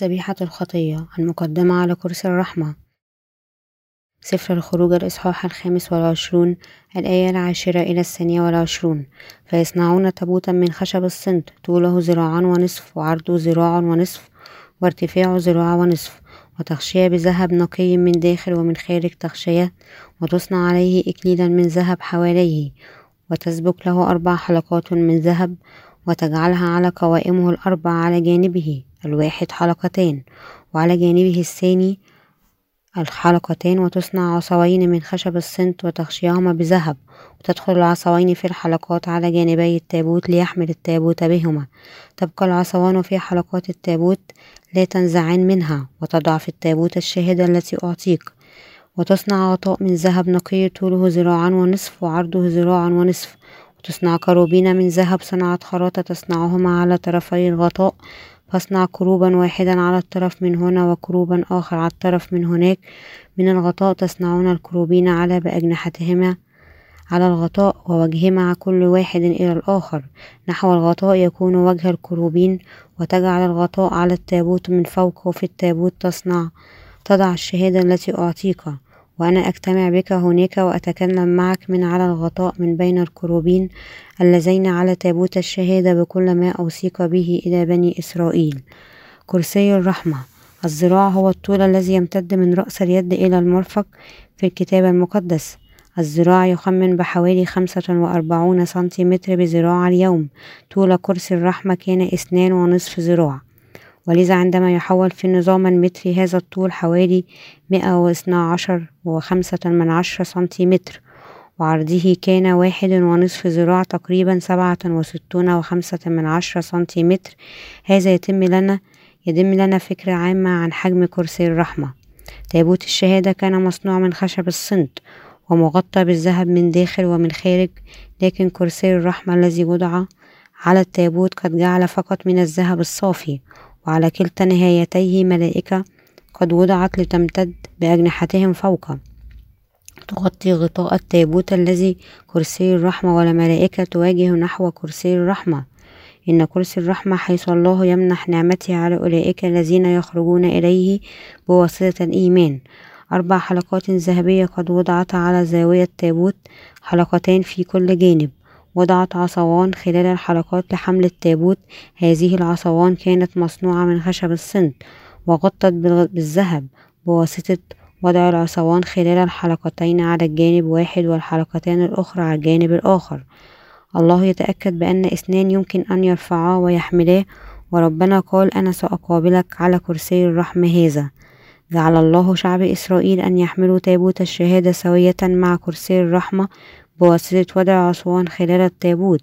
ذبيحة الخطية المقدمة على كرسي الرحمة. سفر الخروج الإصحاح الخامس والعشرون الآية العاشرة إلى الثانية والعشرون. فيصنعون تابوتا من خشب الصند طوله ذراعا ونصف وعرضه ذراع ونصف وارتفاعه ذراع ونصف. وتغشية بذهب نقي من داخل ومن خارج تغشية وتصنع عليه إكليلا من ذهب حواليه. وتسبك له أربع حلقات من ذهب وتجعلها على قوائمه الأربع على جانبه. الواحد حلقتان وعلى جانبه الثاني الحلقتان وتصنع عصوين من خشب الصنت وتغشيهما بذهب وتدخل العصوين في الحلقات على جانبي التابوت ليحمل التابوت بهما. تبقى العصوان في حلقات التابوت لا تنزعان منها وتضع في التابوت الشاهدة التي أعطيك. وتصنع غطاء من ذهب نقي طوله ذراعا ونصف وعرضه ذراعا ونصف. وتصنع كروبين من ذهب صنعت خراطة تصنعهما على طرفي الغطاء فاصنع كروبا واحدا على الطرف من هنا وكروبا آخر على الطرف من هناك. من الغطاء تصنعون الكروبين على بأجنحتهما. على الغطاء ووجه مع كل واحد إلى الآخر. نحو الغطاء يكون وجه الكروبين وتجعل الغطاء على التابوت من فوق وفي التابوت تصنع تضع الشهادة التي أعطيك. وأنا أجتمع بك هناك وأتكلم معك من على الغطاء من بين الكروبين اللذين على تابوت الشهادة بكل ما أوصيك به إلى بني إسرائيل. كرسي الرحمة. الذراع هو الطول الذي يمتد من رأس اليد إلى المرفق في الكتاب المقدس. الذراع يخمن بحوالي خمسة وأربعون سنتيمتر بذراع اليوم. طول كرسي الرحمة كان اثنان ونصف ذراع ولذا عندما يحول في النظام المتري هذا الطول حوالي مئة واثنا عشر وخمسة من عشرة سنتيمتر وعرضه كان واحد ونصف ذراع تقريبا سبعة وستون وخمسة من عشرة سنتيمتر. هذا يتم لنا يتم لنا فكرة عامة عن حجم كرسي الرحمة. تابوت الشهادة كان مصنوع من خشب الصند ومغطى بالذهب من داخل ومن خارج لكن كرسي الرحمة الذي وضع على التابوت قد جعل فقط من الذهب الصافي وعلى كلتا نهايتيه ملائكة قد وضعت لتمتد بأجنحتهم فوقه. تغطي غطاء التابوت الذي كرسي الرحمة والملائكة تواجه نحو كرسي الرحمة. إن كرسي الرحمة حيث الله يمنح نعمته على أولئك الذين يخرجون إليه بواسطة الإيمان. أربع حلقات ذهبية قد وضعت على زاوية التابوت حلقتان في كل جانب. وضعت عصوان خلال الحلقات لحمل التابوت. هذه العصوان كانت مصنوعة من خشب الصند وغطت بالذهب بواسطة وضع العصوان خلال الحلقتين على الجانب واحد والحلقتان الأخرى على الجانب الآخر. الله يتأكد بأن اثنان يمكن أن يرفعاه ويحملاه وربنا قال أنا سأقابلك على كرسي الرحم هذا. جعل الله شعب إسرائيل أن يحملوا تابوت الشهادة سوية مع كرسي الرحمة بواسطة وضع عصوان خلال التابوت.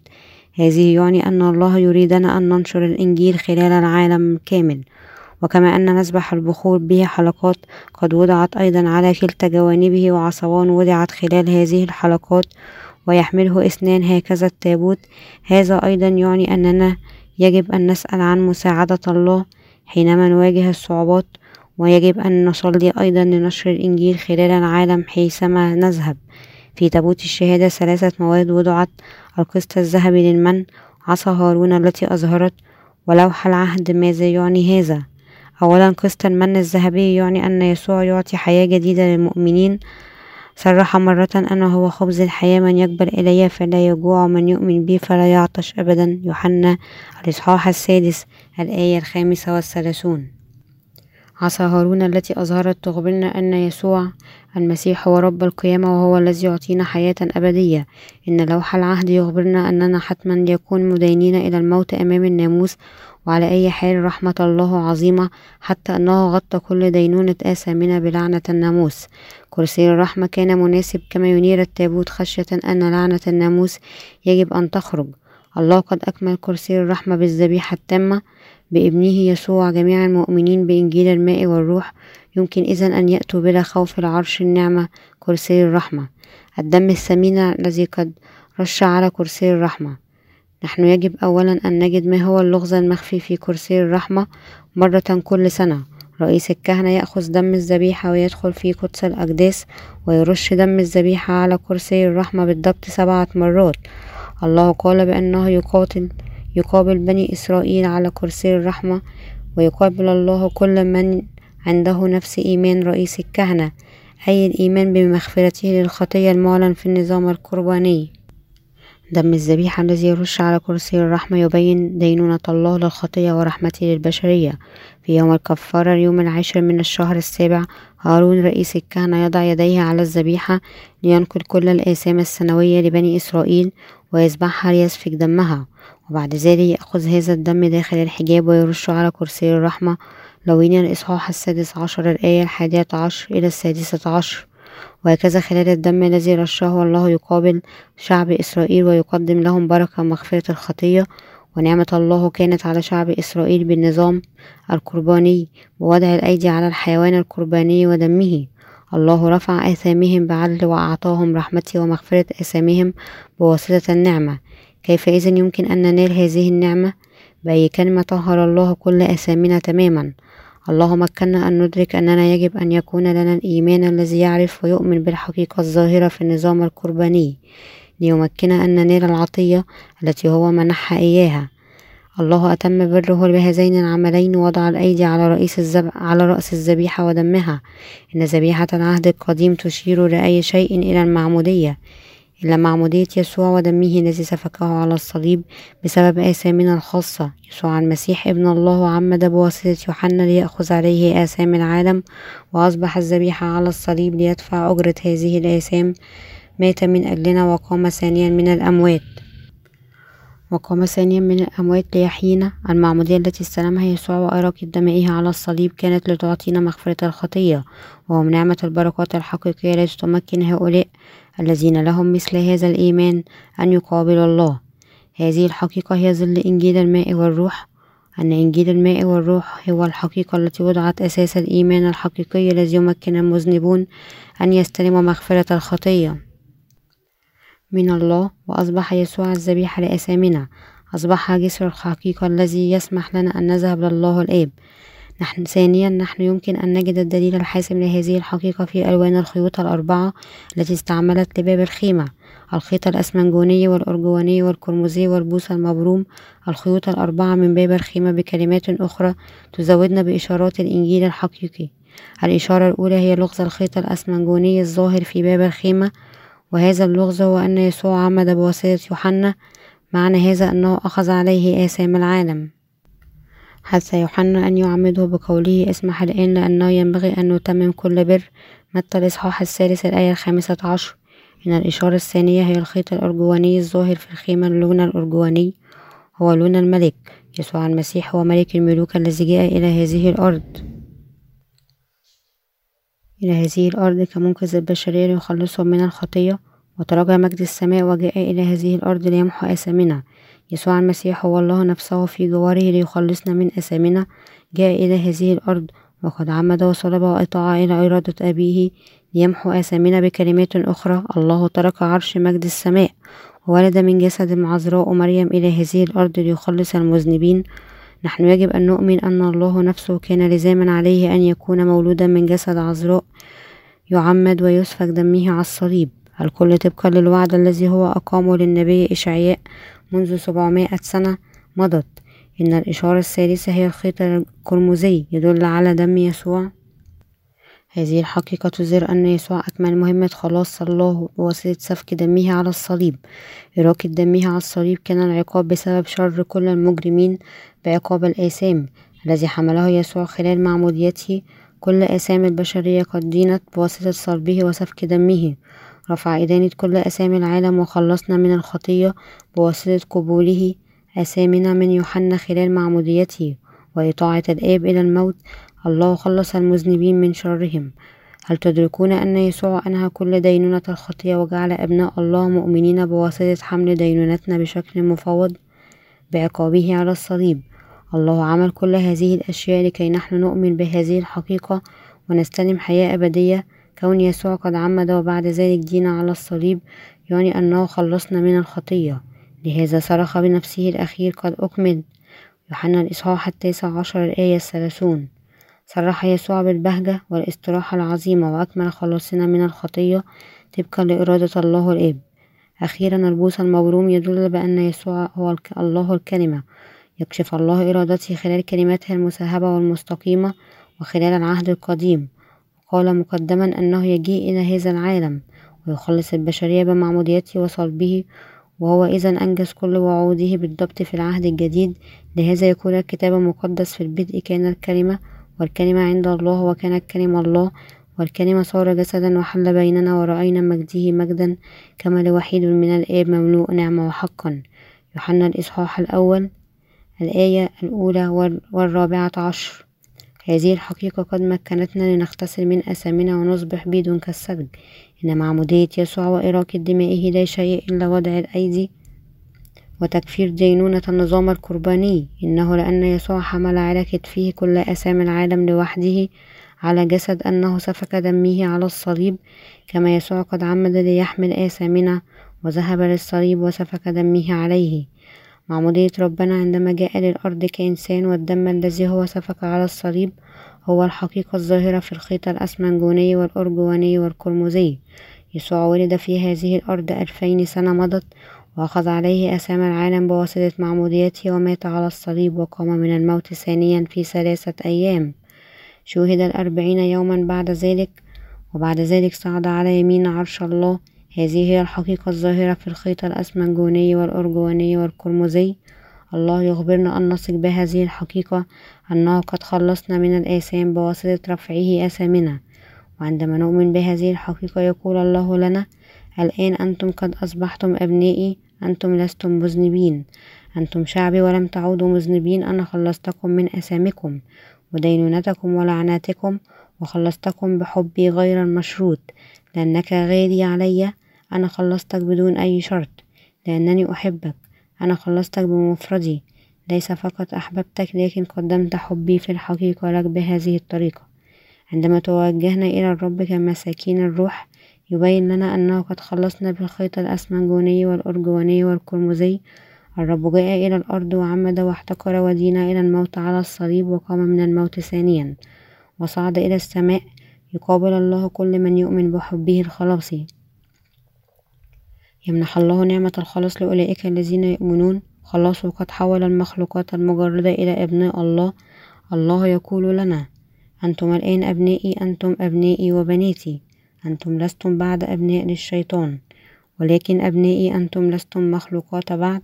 هذه يعني أن الله يريدنا أن ننشر الإنجيل خلال العالم كامل. وكما أن مسبح البخور به حلقات قد وضعت أيضا على كلتا جوانبه وعصوان وضعت خلال هذه الحلقات ويحمله إثنان هكذا التابوت. هذا أيضا يعني أننا يجب أن نسأل عن مساعدة الله حينما نواجه الصعوبات ويجب أن نصلي أيضا لنشر الإنجيل خلال العالم حيثما نذهب. في تابوت الشهادة ثلاثة مواد وضعت القسط الذهبي للمن عصا هارون التي أظهرت ولوح العهد ماذا يعني هذا؟ أولا قسط المن الذهبي يعني أن يسوع يعطي حياة جديدة للمؤمنين. صرح مرة أنا هو خبز الحياة من يقبل إلي فلا يجوع ومن يؤمن بي فلا يعطش أبدا. يوحنا الإصحاح السادس الآية الخامسة والثلاثون. عصا هارون التي أظهرت تخبرنا أن يسوع المسيح هو رب القيامة وهو الذي يعطينا حياة أبدية. إن لوح العهد يخبرنا أننا حتما يكون مدينين إلى الموت أمام الناموس وعلى أي حال رحمة الله عظيمة حتى أنه غطى كل دينونة آثامنا بلعنة الناموس. كرسي الرحمة كان مناسب كما ينير التابوت خشية أن لعنة الناموس يجب أن تخرج. الله قد أكمل كرسي الرحمة بالذبيحة التامة بابنه يسوع جميع المؤمنين بإنجيل الماء والروح يمكن إذا أن يأتوا بلا خوف العرش النعمة كرسي الرحمة. الدم الثمين الذي قد رش على كرسي الرحمة. نحن يجب أولا أن نجد ما هو اللغز المخفي في كرسي الرحمة مرة كل سنة. رئيس الكهنة يأخذ دم الذبيحة ويدخل في قدس الأقداس ويرش دم الذبيحة على كرسي الرحمة بالضبط سبعة مرات. الله قال بأنه يقاتل يقابل بني إسرائيل على كرسي الرحمة ويقابل الله كل من عنده نفس إيمان رئيس الكهنة أي الإيمان بمغفرته للخطية المعلن في النظام القرباني. دم الذبيحة الذي يرش على كرسي الرحمة يبين دينونة الله للخطية ورحمته للبشرية. في يوم الكفارة اليوم العاشر من الشهر السابع هارون رئيس الكهنة يضع يديه على الذبيحة لينقل كل الآثام السنوية لبني إسرائيل ويذبحها ليسفك دمها. وبعد ذلك يأخذ هذا الدم داخل الحجاب ويرشه على كرسي الرحمة. لوين الإصحاح السادس عشر الآية الحادية عشر إلى السادسة عشر. وهكذا خلال الدم الذي رشه الله يقابل شعب إسرائيل ويقدم لهم بركة مغفرة الخطية ونعمة الله كانت على شعب إسرائيل بالنظام القرباني بوضع الأيدي على الحيوان القرباني ودمه. الله رفع آثامهم بعدل وأعطاهم رحمته ومغفرة آثامهم بواسطة النعمة. كيف إذن يمكن أن ننال هذه النعمة؟ بأي كلمة طهر الله كل آثامنا تماما. الله مكنا أن ندرك أننا يجب أن يكون لنا الإيمان الذي يعرف ويؤمن بالحقيقة الظاهرة في النظام القرباني. ليمكن أن ننال العطية التي هو منحها إياها. الله أتم بره بهذين العملين ووضع الأيدي على رئيس الزب... على رأس الذبيحة ودمها. إن ذبيحة العهد القديم تشير لأي شيء إلى المعمودية. إلى معمودية يسوع ودمه الذي سفكه على الصليب بسبب آثامنا الخاصة. يسوع المسيح ابن الله عمد بواسطة يوحنا ليأخذ عليه آثام العالم وأصبح الذبيحة على الصليب ليدفع أجرة هذه الآثام. مات من أجلنا وقام ثانيا من الأموات. وقام ثانيا من الأموات ليحيينا. المعمودية التي استلمها يسوع وإراقة دمائه على الصليب كانت لتعطينا مغفرة الخطية وهو من نعمة البركات الحقيقية التي تمكن هؤلاء الذين لهم مثل هذا الإيمان أن يقابلوا الله. هذه الحقيقة هي ظل إنجيل الماء والروح. أن إنجيل الماء والروح هو الحقيقة التي وضعت أساس الإيمان الحقيقي الذي يمكن المذنبون أن يستلموا مغفرة الخطية. من الله وأصبح يسوع الذبيحة لأثامنا أصبح جسر الحقيقة الذي يسمح لنا أن نذهب لله الآب. نحن ثانيا نحن يمكن أن نجد الدليل الحاسم لهذه الحقيقة في ألوان الخيوط الأربعة التي استعملت لباب الخيمة الخيط الأسمنجوني والأرجواني والقرمزي والبوس المبروم. الخيوط الأربعة من باب الخيمة بكلمات أخرى تزودنا بإشارات الإنجيل الحقيقي. الإشارة الأولى هي لغز الخيط الأسمنجوني الظاهر في باب الخيمة وهذا اللغز هو أن يسوع عمد بواسطة يوحنا. معنى هذا أنه أخذ عليه آثام العالم. حتى يوحنا أن يعمده بقوله اسمح الآن لأنه ينبغي أن نتمم كل بر. متى الإصحاح الثالث الآية الخامسة عشر. إن الإشارة الثانية هي الخيط الأرجواني الظاهر في الخيمة اللون الأرجواني. هو لون الملك يسوع المسيح هو ملك الملوك الذي جاء إلى هذه الأرض. إلى هذه الأرض كمنقذ البشرية ليخلصهم من الخطية. وتراجع مجد السماء وجاء إلى هذه الأرض ليمحو آثامنا. يسوع المسيح هو الله نفسه في جواره ليخلصنا من أثامنا جاء إلى هذه الأرض وقد عمد وصلب وأطاع إلى إرادة أبيه ليمحو آثامنا بكلمات أخرى. الله ترك عرش مجد السماء وولد من جسد العذراء مريم إلى هذه الأرض ليخلص المذنبين. نحن يجب أن نؤمن أن الله نفسه كان لزاما عليه أن يكون مولودا من جسد عذراء. يعمد ويسفك دمه على الصليب. الكل طبقا للوعد الذي هو أقامه للنبي إشعياء. منذ سبعمائة سنة مضت. إن الإشارة الثالثة هي الخيط القرمزي يدل على دم يسوع. هذه الحقيقة تظهر أن يسوع أكمل مهمة خلاص الله بواسطة سفك دمه على الصليب. إراقة دمه على الصليب كان العقاب بسبب شر كل المجرمين بعقاب الآثام الذي حمله يسوع خلال معموديته. كل آثام البشرية قد دينت بواسطة صلبه وسفك دمه. رفع إدانة كل أسامي العالم وخلصنا من الخطية بواسطة قبوله أسامنا من يوحنا خلال معموديته وإطاعة الآب إلى الموت. الله خلص المذنبين من شرهم. هل تدركون أن يسوع أنهى كل دينونة الخطية وجعل أبناء الله مؤمنين بواسطة حمل دينونتنا بشكل مفوض؟ بعقابه على الصليب. الله عمل كل هذه الأشياء لكي نحن نؤمن بهذه الحقيقة ونستلم حياة أبدية كون يسوع قد عمد وبعد ذلك دينا على الصليب يعني أنه خلصنا من الخطية. لهذا صرخ بنفسه الأخير قد أكمل. يوحنا الإصحاح التاسع عشر الآية الثلاثون. صرح يسوع بالبهجة والاستراحة العظيمة وأكمل خلاصنا من الخطية طبقا لإرادة الله الآب. أخيرا البوس المبروم يدل بأن يسوع هو الله الكلمة. يكشف الله إرادته خلال كلماته المسهبة والمستقيمة وخلال العهد القديم. وقال مقدما أنه يجيء إلى هذا العالم ويخلص البشرية بمعموديته وصلبه وهو إذا أنجز كل وعوده بالضبط في العهد الجديد لهذا يقول الكتاب المقدس في البدء كان الكلمة والكلمة عند الله وكانت كلمة الله والكلمة صار جسدا وحل بيننا ورأينا مجده مجدا كما لوحيد من الآب مملوء نعمة وحقا يوحنا الإصحاح الأول الآية الأولى والرابعة عشر. هذه الحقيقة قد مكنتنا لنغتسل من أثامنا ونصبح بيض كالثلج إن معمودية يسوع وإراقة دمائه لا شيء إلا وضع الأيدي وتكفير دينونة النظام القرباني. إنه لأن يسوع حمل على كتفه كل أثام العالم لوحده على جسد أنه سفك دمه على الصليب. كما يسوع قد عمد ليحمل آثامنا وذهب للصليب وسفك دمه عليه. معمودية ربنا عندما جاء للأرض كإنسان والدم الذي هو سفك على الصليب هو الحقيقة الظاهرة في الخيط الأسمنجوني والأرجواني والقرمزي يسوع ولد في هذه الأرض ألفين سنة مضت وأخذ عليه أسام العالم بواسطة معموديته ومات على الصليب وقام من الموت ثانيا في ثلاثة أيام. شوهد الأربعين يوما بعد ذلك وبعد ذلك صعد على يمين عرش الله هذه هي الحقيقة الظاهرة في الخيط الأسمنجوني والأرجواني والقرمزي. الله يخبرنا أن نثق بهذه الحقيقة أنه قد خلصنا من الآثام بواسطة رفعه آثامنا. وعندما نؤمن بهذه الحقيقة يقول الله لنا الآن أنتم قد أصبحتم أبنائي أنتم لستم مذنبين. أنتم شعبي ولم تعودوا مذنبين أنا خلصتكم من أثامكم. ودينونتكم ولعناتكم وخلصتكم بحبي غير المشروط. لأنك غالي علي أنا خلصتك بدون أي شرط لأنني أحبك. أنا خلصتك بمفردي. ليس فقط أحببتك لكن قدمت حبي في الحقيقة لك بهذه الطريقة. عندما توجهنا إلى الرب كمساكين الروح يبين لنا أنه قد خلصنا بالخيط الأسمنجوني والأرجواني والقرمزي الرب جاء إلى الأرض وعمد واحتقر ودينا إلى الموت على الصليب وقام من الموت ثانيا. وصعد إلى السماء. يقابل الله كل من يؤمن بحبه الخلاصي يمنح الله نعمة الخلاص لأولئك الذين يؤمنون. خلاصه قد حول المخلوقات المجردة إلى أبناء الله. الله يقول لنا أنتم الآن أبنائي أنتم أبنائي وبناتي. أنتم لستم بعد أبناء للشيطان ولكن أبنائي أنتم لستم مخلوقات بعد.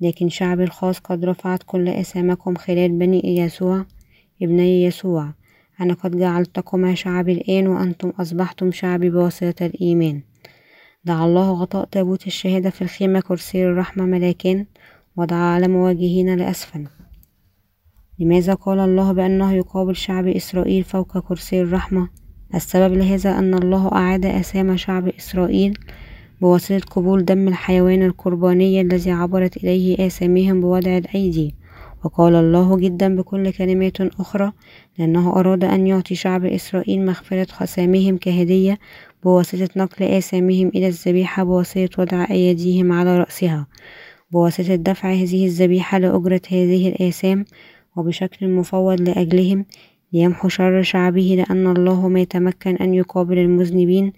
لكن شعبي الخاص قد رفعت كل أسامكم خلال بني يسوع ابني يسوع. أنا قد جعلتكما شعبي الآن وأنتم أصبحتم شعبي بواسطة الإيمان. دعا الله غطاء تابوت الشهادة في الخيمة كرسي الرحمة ملاكين ودعا على مواجهين لأسفل لماذا قال الله بأنه يقابل شعب إسرائيل فوق كرسي الرحمة؟ السبب لهذا أن الله أعاد أسامى شعب إسرائيل بواسطة قبول دم الحيوان القرباني الذي عبرت إليه آثامهم بوضع الأيدي. وقال الله جدا بكل كلمات أخرى لأنه أراد أن يعطي شعب إسرائيل مغفرة خسامهم كهدية بواسطة نقل آثامهم إلى الذبيحة بواسطة وضع أيديهم على رأسها. بواسطة دفع هذه الذبيحة لأجرة هذه الآثام وبشكل مفوض لأجلهم ليمحو شر شعبه لأن الله ما يتمكن أن يقابل المذنبين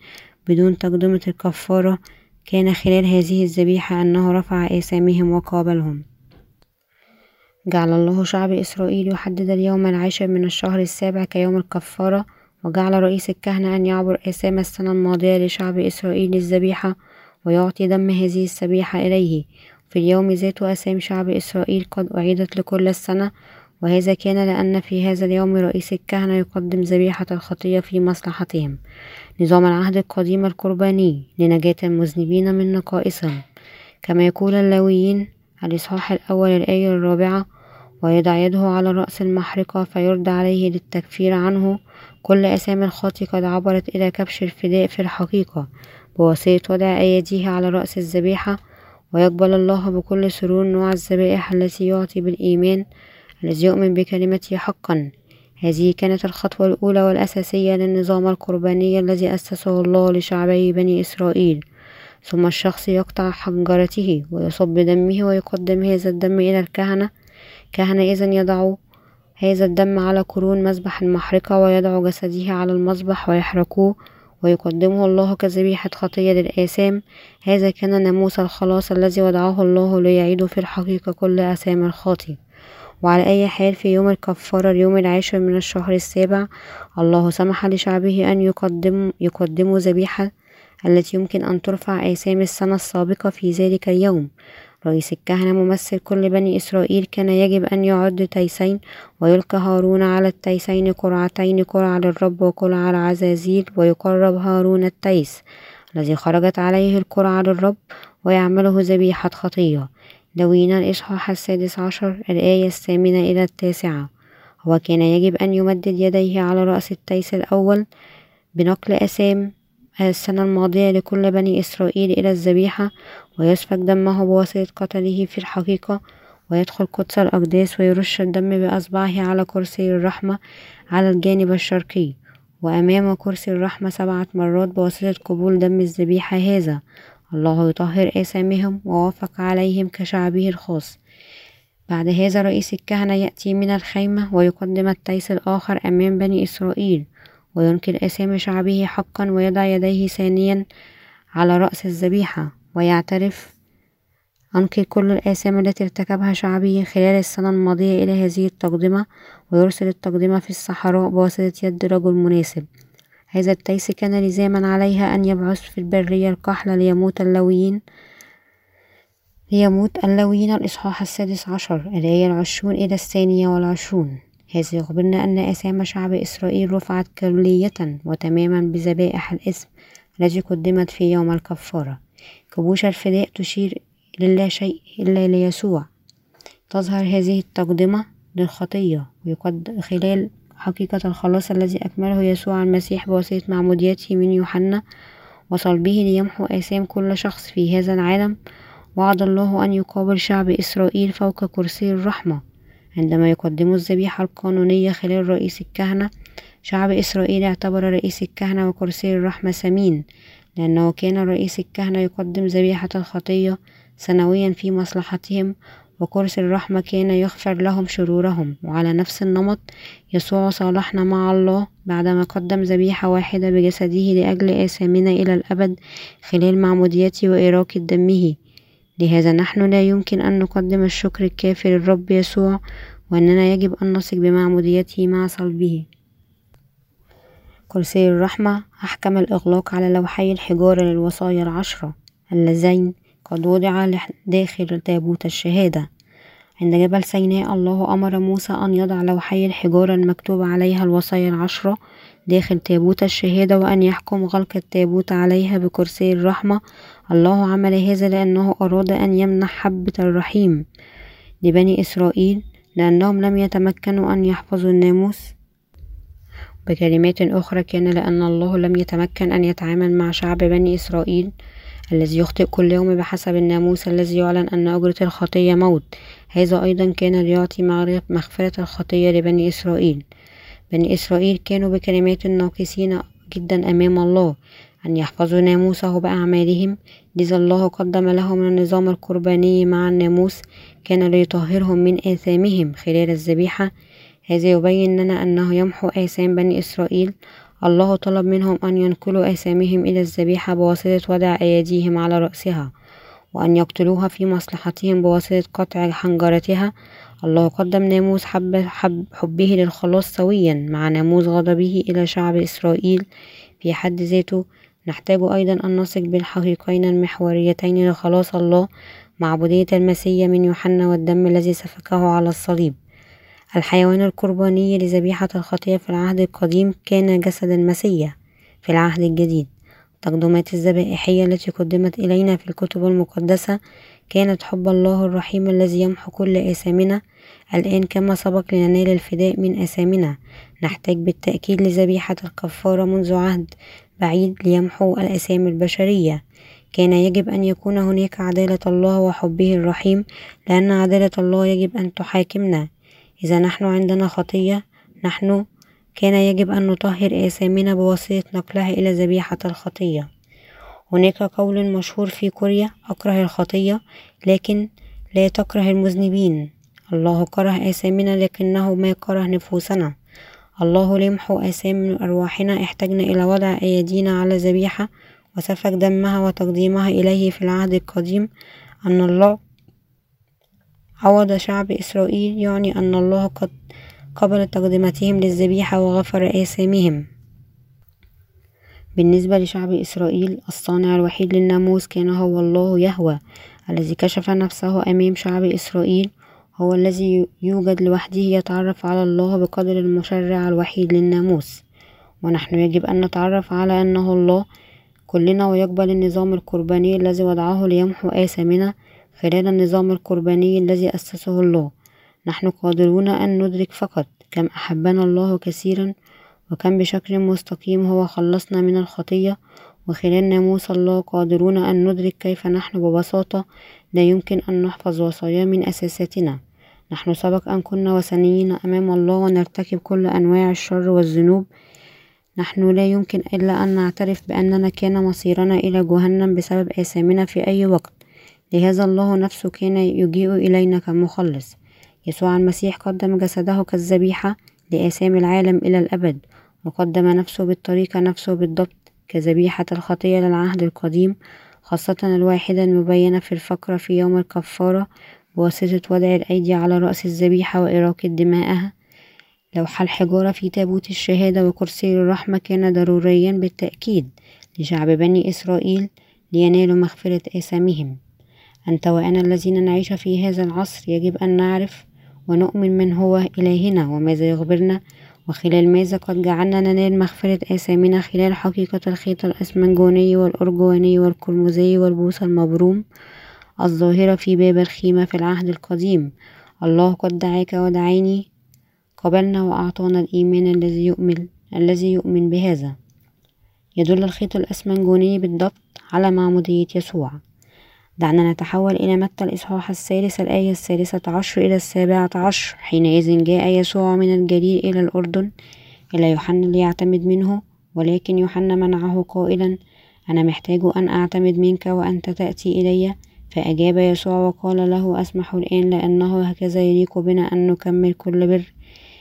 بدون تقدمة الكفارة. كان خلال هذه الذبيحة أنه رفع آثامهم وقابلهم. جعل الله شعب إسرائيل يحدد اليوم العاشر من الشهر السابع كيوم الكفارة. وجعل رئيس الكهنة أن يعبر آثام السنة الماضية لشعب إسرائيل للذبيحة ويعطي دم هذه الذبيحة إليه. في اليوم ذاته أسام شعب إسرائيل قد أعيدت لكل السنة وهذا كان لأن في هذا اليوم رئيس الكهنة يقدم ذبيحة الخطية في مصلحتهم. نظام العهد القديم القرباني لنجاة المذنبين من نقائصهم كما يقول اللاويين الإصحاح الأول الآية الرابعة ويضع يده على رأس المحرقة فيرد عليه للتكفير عنه كل أسامي الخاطي قد عبرت إلى كبش الفداء في الحقيقة بواسطة وضع أيديه على رأس الذبيحة ويقبل الله بكل سرور نوع الذبائح التي يعطي بالإيمان الذي يؤمن بكلمته حقا. هذه كانت الخطوة الأولى والأساسية للنظام القرباني الذي أسسه الله لشعبي بني إسرائيل. ثم الشخص يقطع حنجرته ويصب دمه ويقدم هذا الدم إلى الكهنة. كهنة إذن يضع هذا الدم على قرون مذبح المحرقة ويضع جسده على المذبح ويحرقوه ويقدمه الله كذبيحة خطية للآثام. هذا كان ناموس الخلاص الذي وضعه الله ليعيد في الحقيقة كل آثام الخاطئ. وعلى أي حال في يوم الكفارة اليوم العاشر من الشهر السابع الله سمح لشعبه أن يقدم يقدموا ذبيحة التي يمكن أن ترفع آثام السنة السابقة في ذلك اليوم. رئيس الكهنة ممثل كل بني إسرائيل كان يجب أن يعد تيسين ويلقي هارون على التيسين قرعتين قرعة للرب وقرعة العزازيل ويقرب هارون التيس الذي خرجت عليه القرعة للرب ويعمله ذبيحة خطية. لوين الإصحاح السادس عشر الآية الثامنة إلى التاسعة. هو كان يجب أن يمدد يديه على رأس التيس الأول بنقل أسام السنة الماضية لكل بني إسرائيل إلى الذبيحة ويسفك دمه بواسطة قتله في الحقيقة ويدخل قدس الأقداس ويرش الدم بأصبعه على كرسي الرحمة على الجانب الشرقي وأمام كرسي الرحمة سبعة مرات بواسطة قبول دم الذبيحة هذا. الله يطهر آثامهم ووافق عليهم كشعبه الخاص. بعد هذا رئيس الكهنة يأتي من الخيمة ويقدم التيس الآخر أمام بني إسرائيل. وينكر آثام شعبه حقا ويضع يديه ثانيا على رأس الذبيحة ويعترف أنقل كل الآثام التي ارتكبها شعبي خلال السنة الماضية إلى هذه التقدمة ويرسل التقدمة في الصحراء بواسطة يد رجل مناسب. هذا التيس كان لزاما عليها أن يبعث في البرية القحل ليموت اللويين ليموت اللويين الإصحاح السادس عشر الآية العشرون إلى الثانية والعشرون. هذا يخبرنا أن آثام شعب إسرائيل رفعت كلية وتماما بذبائح الإثم التي قدمت في يوم الكفارة. كبوش الفداء تشير للا شيء إلا ليسوع. تظهر هذه التقدمة للخطية ويقد خلال حقيقة الخلاص الذي أكمله يسوع المسيح بواسطة معموديته من يوحنا وصلبه ليمحو آثام كل شخص في هذا العالم. وعد الله أن يقابل شعب إسرائيل فوق كرسي الرحمة. عندما يقدموا الذبيحة القانونية خلال رئيس الكهنة شعب إسرائيل اعتبر رئيس الكهنة وكرسي الرحمة سمين لأنه كان رئيس الكهنة يقدم ذبيحة الخطية سنويا في مصلحتهم وكرسي الرحمة كان يغفر لهم شرورهم وعلى نفس النمط يسوع صالحنا مع الله بعدما قدم ذبيحة واحدة بجسده لأجل آثامنا إلى الأبد خلال معموديته وإراقة دمه. لهذا نحن لا يمكن أن نقدم الشكر الكافي للرب يسوع وأننا يجب أن نثق بمعموديته مع صلبه. كرسي الرحمة أحكم الإغلاق على لوحي الحجارة للوصايا العشرة اللذين قد وضع داخل تابوت الشهادة. عند جبل سيناء الله أمر موسى أن يضع لوحي الحجارة المكتوب عليها الوصايا العشرة داخل تابوت الشهادة وأن يحكم غلق التابوت عليها بكرسي الرحمة. الله عمل هذا لأنه أراد أن يمنح حبة الرحيم لبني إسرائيل لأنهم لم يتمكنوا أن يحفظوا الناموس. بكلمات أخرى كان لأن الله لم يتمكن أن يتعامل مع شعب بني إسرائيل الذي يخطئ كل يوم بحسب الناموس الذي يعلن أن أجرة الخطية موت. هذا أيضا كان ليعطي مغفرة الخطية لبني إسرائيل. بني إسرائيل كانوا بكلمات ناقصين جدا أمام الله أن يحفظوا ناموسه بأعمالهم. لذا الله قدم لهم النظام القرباني مع الناموس كان ليطهرهم من آثامهم خلال الذبيحة. هذا يبين لنا أنه يمحو آثام بني إسرائيل. الله طلب منهم أن ينقلوا آثامهم إلى الذبيحة بواسطة وضع أيديهم على رأسها وأن يقتلوها في مصلحتهم بواسطة قطع حنجرتها. الله قدم ناموس حب حب حبه للخلاص سويا مع ناموس غضبه إلى شعب إسرائيل. في حد ذاته نحتاج أيضا أن نثق بالحقيقين المحوريتين لخلاص الله معبودية المسيح من يوحنا والدم الذي سفكه على الصليب. الحيوان القرباني لذبيحة الخطية في العهد القديم كان جسد المسيح في العهد الجديد. التقدمات الذبائحية التي قدمت إلينا في الكتب المقدسة كانت حب الله الرحيم الذي يمحو كل آثامنا. الآن كما سبق لننال الفداء من آثامنا. نحتاج بالتأكيد لذبيحة الكفارة منذ عهد بعيد ليمحو الآثام البشرية. كان يجب أن يكون هناك عدالة الله وحبه الرحيم لأن عدالة الله يجب أن تحاكمنا. إذا نحن عندنا خطية نحن كان يجب أن نطهر آثامنا بواسطة نقلها إلى ذبيحة الخطية. هناك قول مشهور في كوريا أكره الخطية لكن لا تكره المذنبين. الله كره آثامنا لكنه ما كره نفوسنا. الله ليمحو آثام أرواحنا احتجنا إلى وضع أيدينا على ذبيحة وسفك دمها وتقديمها إليه في العهد القديم. أن الله عوض شعب إسرائيل يعني أن الله قد قبل تقدمتهم للذبيحة وغفر آثامهم. بالنسبة لشعب إسرائيل الصانع الوحيد للناموس كان هو الله يهوى الذي كشف نفسه أمام شعب إسرائيل هو الذي يوجد لوحده يتعرف على الله بقدر المشرع الوحيد للناموس. ونحن يجب أن نتعرف على أنه الله كلنا ويقبل النظام القرباني الذي وضعه ليمحو آثامنا خلال النظام القرباني الذي أسسه الله. نحن قادرون أن ندرك فقط كم أحبنا الله كثيرا وكم بشكل مستقيم هو خلصنا من الخطية وخلال ناموس الله قادرون أن ندرك كيف نحن ببساطة لا يمكن أن نحفظ وصاياه من أساساتنا. نحن سبق أن كنا وثنيين أمام الله ونرتكب كل أنواع الشر والذنوب. نحن لا يمكن إلا أن نعترف بأننا كان مصيرنا إلى جهنم بسبب آثامنا في أي وقت. لهذا الله نفسه كان يجيء إلينا كمخلص. يسوع المسيح قدم جسده كالذبيحة لآثام العالم إلى الأبد. وقدم نفسه بالطريقة نفسه بالضبط كذبيحة الخطية للعهد القديم خاصة الواحدة المبينة في الفقرة في يوم الكفارة بواسطة وضع الأيدي على رأس الذبيحة وإراقة دمائها لوح الحجارة في تابوت الشهادة وكرسي الرحمة كان ضروريا بالتأكيد لشعب بني إسرائيل لينالوا مغفرة آثامهم. أنت وأنا الذين نعيش في هذا العصر يجب أن نعرف ونؤمن من هو إلهنا وماذا يخبرنا وخلال ماذا قد جعلنا ننال مغفرة آثامنا خلال حقيقة الخيط الأسمنجوني والأرجواني والقرمزي والبوص المبروم الظاهرة في باب الخيمة في العهد القديم. الله قد دعاك ودعاني قبلنا وأعطانا الإيمان الذي يؤمن الذي يؤمن بهذا. يدل الخيط الأسمنجوني بالضبط على معمودية يسوع. دعنا نتحول إلى متى الإصحاح الثالث الآية الثالثة عشر إلى السابعة عشر حينئذ جاء يسوع من الجليل إلى الأردن. إلى يوحنا ليعتمد منه ولكن يوحنا منعه قائلا أنا محتاج أن أعتمد منك وأنت تأتي إلي. فأجاب يسوع وقال له أسمح الآن لأنه هكذا يليق بنا أن نكمل كل بر.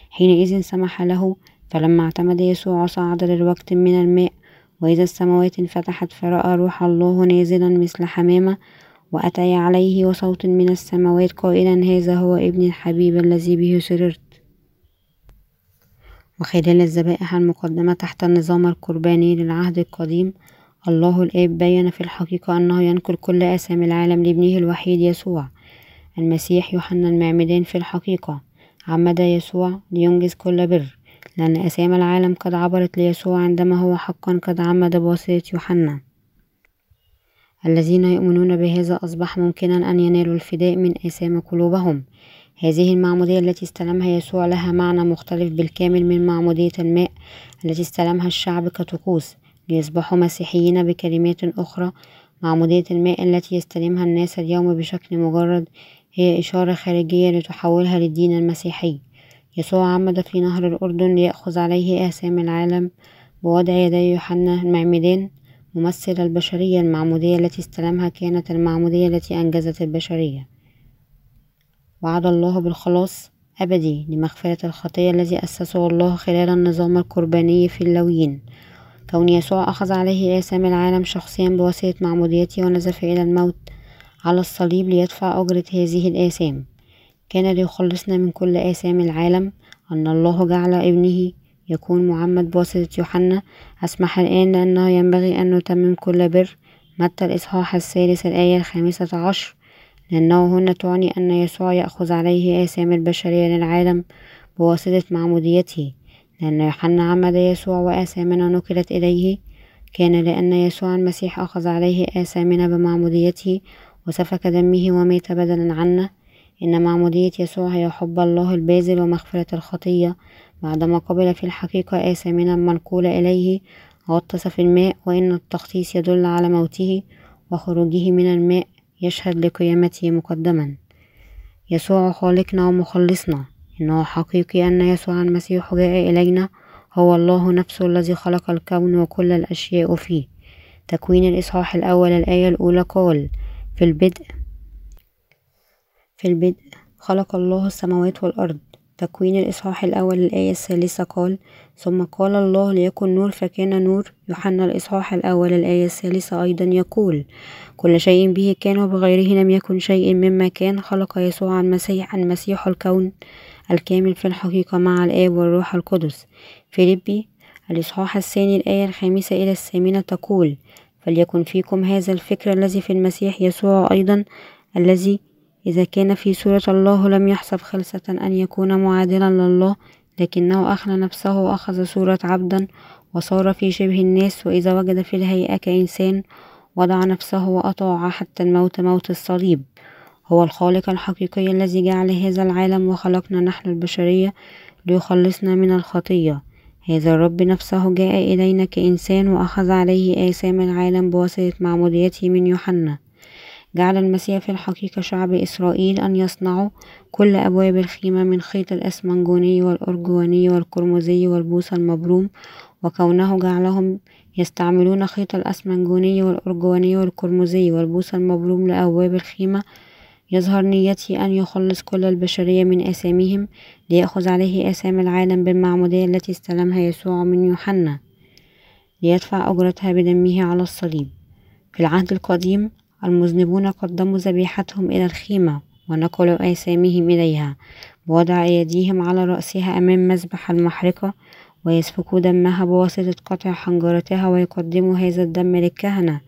حينئذ سمح له فلما اعتمد يسوع صعد للوقت من الماء وإذا السماوات انفتحت فرأى روح الله نازلا مثل حمامة. وأتي عليه وصوت من السماوات قائلا هذا هو ابن الحبيب الذي به سررت. وخلال الذبائح المقدمة تحت النظام القرباني للعهد القديم الله الآب بين في الحقيقة أنه ينقل كل آثام العالم لابنه الوحيد يسوع المسيح يوحنا المعمدان في الحقيقة. عمد يسوع لينجز كل بر لأن آثام العالم قد عبرت ليسوع عندما هو حقا قد عمد بواسطة يوحنا. الذين يؤمنون بهذا أصبح ممكنا أن ينالوا الفداء من آثام قلوبهم. هذه المعمودية التي استلمها يسوع لها معنى مختلف بالكامل من معمودية الماء التي استلمها الشعب كطقوس ليصبحوا مسيحيين بكلمات أخرى. معمودية الماء التي يستلمها الناس اليوم بشكل مجرد هي إشارة خارجية لتحولها للدين المسيحي. يسوع عمد في نهر الأردن ليأخذ عليه آثام العالم بوضع يدي يوحنا المعمدان. ممثل البشرية المعمودية التي استلمها كانت المعمودية التي أنجزت البشرية. وعد الله بالخلاص أبدي لمغفرة الخطية الذي أسسه الله خلال النظام القرباني في اللويين كون يسوع أخذ عليه آثام العالم شخصيا بواسطة معموديته ونزف إلى الموت على الصليب ليدفع أجرة هذه الآثام كان ليخلصنا من كل آثام العالم أن الله جعل ابنه يكون معمد بواسطة يوحنا. أسمح الآن لأنه ينبغي أن نتمم كل بر. متى الإصحاح الثالث الآية الخامسة عشر؟ لأنه هنا تعني أن يسوع يأخذ عليه آثام البشرية للعالم بواسطة معموديته. لأن يوحنا عمد يسوع وآثامنا نقلت إليه. كان لأن يسوع المسيح أخذ عليه آثامنا بمعموديته وسفك دمه ومات بدلا عنا. إن معمودية يسوع هي حب الله البازل ومغفرة الخطية. بعدما قبل في الحقيقة آثامنا المنقولة إليه غطس في الماء وإن التغطيس يدل على موته وخروجه من الماء يشهد لقيامته مقدما. يسوع خالقنا ومخلصنا. إنه حقيقي أن يسوع المسيح جاء إلينا هو الله نفسه الذي خلق الكون وكل الأشياء فيه. تكوين الإصحاح الأول الآية الأولى قال في البدء في البدء خلق الله السماوات والأرض. تكوين الإصحاح الأول الآية الثالثة قال ثم قال الله ليكن نور فكان نور. يوحنا الإصحاح الأول الآية الثالثة أيضا يقول كل شيء به كان وبغيره لم يكن شيء مما كان خلق يسوع المسيح المسيح الكون الكامل في الحقيقة مع الآب والروح القدس. فيليبي الإصحاح الثاني الآية الخامسة إلى الثامنة تقول فليكن فيكم هذا الفكر الذي في المسيح يسوع أيضا الذي إذا كان في صورة الله لم يحسب خلصة أن يكون معادلا لله لكنه أخلى نفسه وأخذ صورة عبدا وصار في شبه الناس وإذا وجد في الهيئة كإنسان وضع نفسه وأطاع حتى الموت موت الصليب. هو الخالق الحقيقي الذي جعل هذا العالم وخلقنا نحن البشرية ليخلصنا من الخطية. هذا الرب نفسه جاء إلينا كإنسان وأخذ عليه آثام العالم بواسطة معموديته من يوحنا. جعل المسيح في الحقيقة شعب إسرائيل أن يصنعوا كل أبواب الخيمة من خيط الأسمنجوني والأرجواني والقرمزي والبوص المبروم وكونه جعلهم يستعملون خيط الأسمنجوني والأرجواني والقرمزي والبوص المبروم لأبواب الخيمة. يظهر نيته أن يخلص كل البشرية من آثامهم ليأخذ عليه آثام العالم بالمعمودية التي استلمها يسوع من يوحنا ليدفع أجرتها بدمه على الصليب. في العهد القديم المذنبون قدموا ذبيحتهم إلى الخيمة ونقلوا آثامهم إليها. بوضع أيديهم على رأسها أمام مذبح المحرقة ويسفكوا دمها بواسطة قطع حنجرتها ويقدموا هذا الدم للكهنة.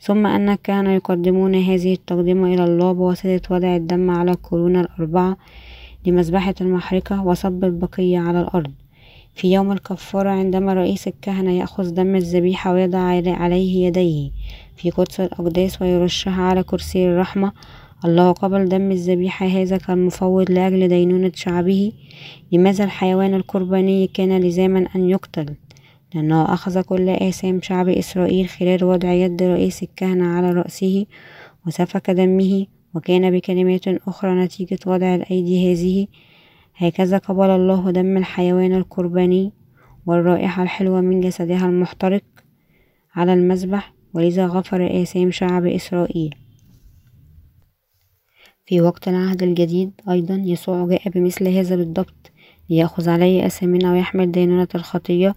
ثم أن الكهنة يقدمون هذه التقدمة إلى الله بواسطة وضع الدم على القرون الأربعة لمذبحة المحرقة وصب البقية على الأرض. في يوم الكفارة عندما رئيس الكهنة يأخذ دم الذبيحة ويضع عليه يديه في قدس الأقداس ويرشها على كرسي الرحمة الله قبل دم الذبيحة هذا كالمفوض لأجل دينونة شعبه. لماذا الحيوان القرباني كان لزاما أن يقتل؟ لأنه أخذ كل آثام شعب إسرائيل خلال وضع يد رئيس الكهنة على رأسه وسفك دمه وكان بكلمات أخرى نتيجة وضع الأيدي هذه هكذا قبل الله دم الحيوان القرباني والرائحة الحلوة من جسدها المحترق على المذبح ولذا غفر آثام شعب إسرائيل. في وقت العهد الجديد أيضا يسوع جاء بمثل هذا بالضبط ليأخذ عليه أثامنا ويحمل دينونة الخطية.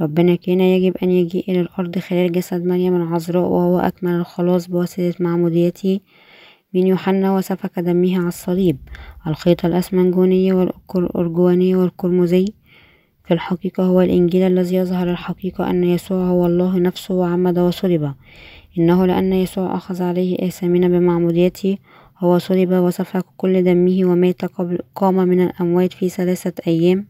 ربنا كان يجب أن يجيء إلى الأرض خلال جسد مريم العذراء وهو أكمل الخلاص بواسطة معموديته. من يوحنا وسفك دمه على الصليب الخيط الأسمنجوني والأرجواني والقرمزي. في الحقيقة هو الإنجيل الذي يظهر الحقيقة أن يسوع هو الله نفسه وعمد وصلب. إنه لأن يسوع أخذ عليه آثامنا بمعموديته هو صلب وسفك كل دمه ومات قبل قام من الأموات في ثلاثة أيام.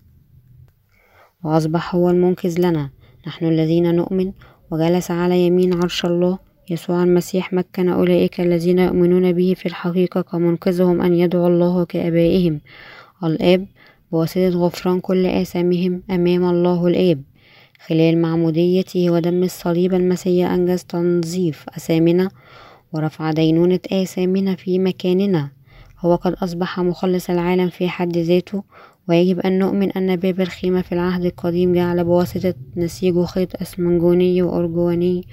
وأصبح هو المنقذ لنا. نحن الذين نؤمن وجلس على يمين عرش الله. يسوع المسيح مكن أولئك الذين يؤمنون به في الحقيقة كمنقذهم أن يدعوا الله كآبائهم. الآب بواسطة غفران كل آثامهم أمام الله الآب. خلال معموديته ودم الصليب المسيح أنجز تنظيف أثامنا ورفع دينونة آثامنا في مكاننا. هو قد أصبح مخلص العالم في حد ذاته ويجب أن نؤمن أن باب الخيمة في العهد القديم جعل بواسطة نسيج خيط أسمنجوني وأرجواني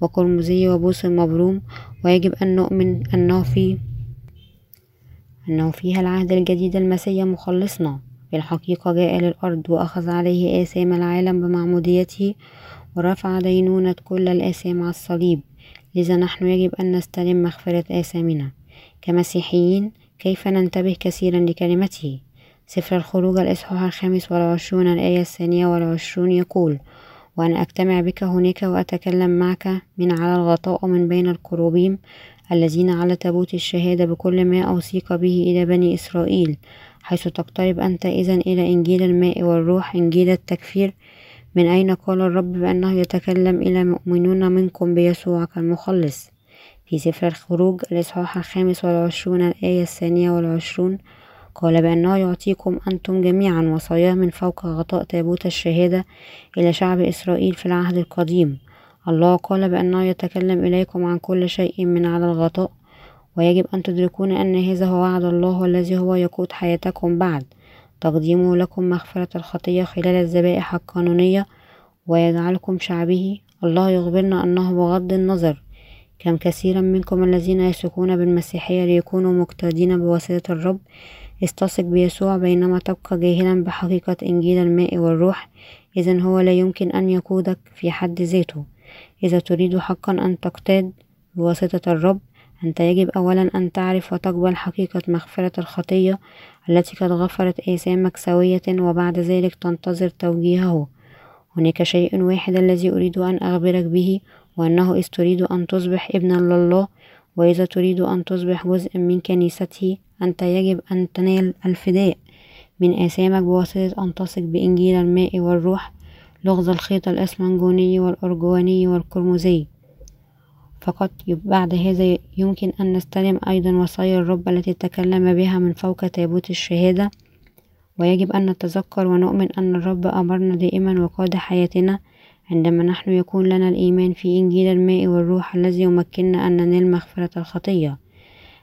وقرمزي وبوس مبروم ويجب أن نؤمن أنه في أنه فيها العهد الجديد المسيح مخلصنا. في الحقيقة جاء للأرض وأخذ عليه آثام العالم بمعموديته ورفع دينونة كل الآثام على الصليب. لذا نحن يجب أن نستلم مغفرة آثامنا. كمسيحيين كيف ننتبه كثيرا لكلمته؟ سفر الخروج الإصحاح الخامس والعشرون الآية الثانية والعشرون يقول وأنا أجتمع بك هناك وأتكلم معك من على الغطاء من بين الكروبيم الذين على تابوت الشهادة بكل ما أوثيق به إلى بني إسرائيل حيث تقترب أنت إذا إلى إنجيل الماء والروح إنجيل التكفير. من أين قال الرب بأنه يتكلم إلى مؤمنون منكم بيسوع كالمخلص؟ في سفر الخروج الإصحاح الخامس والعشرون الآية الثانية والعشرون قال بأنه يعطيكم أنتم جميعا وصاياه من فوق غطاء تابوت الشهادة إلى شعب إسرائيل في العهد القديم. الله قال بأنه يتكلم إليكم عن كل شيء من على الغطاء ويجب أن تدركون أن هذا هو وعد الله الذي هو يقود حياتكم بعد. تقديمه لكم مغفرة الخطية خلال الذبائح القانونية ويجعلكم شعبه. الله يخبرنا أنه بغض النظر كم كثيرا منكم الذين يسلكون بالمسيحية ليكونوا مقتدين بواسطة الرب. استثق بيسوع بينما تبقى جاهلا بحقيقة إنجيل الماء والروح إذا هو لا يمكن أن يقودك في حد ذاته. إذا تريد حقا أن تقتاد بواسطة الرب أنت يجب أولا أن تعرف وتقبل حقيقة مغفرة الخطية التي قد غفرت آثامك سوية وبعد ذلك تنتظر توجيهه. هناك شيء واحد الذي أريد أن أخبرك به وأنه إذ تريد أن تصبح ابنا لله وإذا تريد أن تصبح جزء من كنيسته أنت يجب أن تنال الفداء. من آثامك بواسطة أن تثق بإنجيل الماء والروح لغز الخيط الأسمنجوني والأرجواني والقرمزي فقط بعد هذا يمكن أن نستلم أيضا وصايا الرب التي تكلم بها من فوق تابوت الشهادة. ويجب أن نتذكر ونؤمن أن الرب أمرنا دائما وقاد حياتنا. عندما نحن يكون لنا الإيمان في إنجيل الماء والروح الذي يمكننا أن ننال مغفرة الخطية.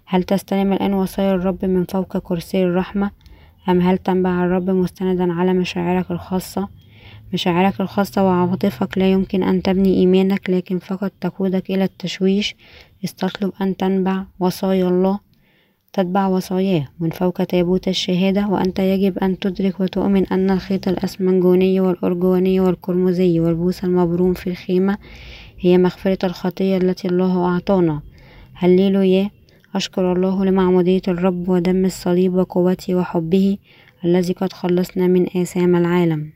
هل تستلم الآن وصايا الرب من فوق كرسي الرحمة؟ أم هل تنبع الرب مستندا على مشاعرك الخاصة؟ مشاعرك الخاصة وعواطفك لا يمكن أن تبني إيمانك لكن فقط تقودك إلى التشويش. استطلب أن تنبع وصايا الله تتبع وصاياه من فوق تابوت الشهادة وأنت يجب أن تدرك وتؤمن أن الخيط الأسمنجوني والأرجواني والقرمزي والبوس المبروم في الخيمة هي مغفرة الخطية التي الله أعطانا. هللويا. أشكر الله لمعمودية الرب ودم الصليب وقوته وحبه الذي قد خلصنا من آثام العالم.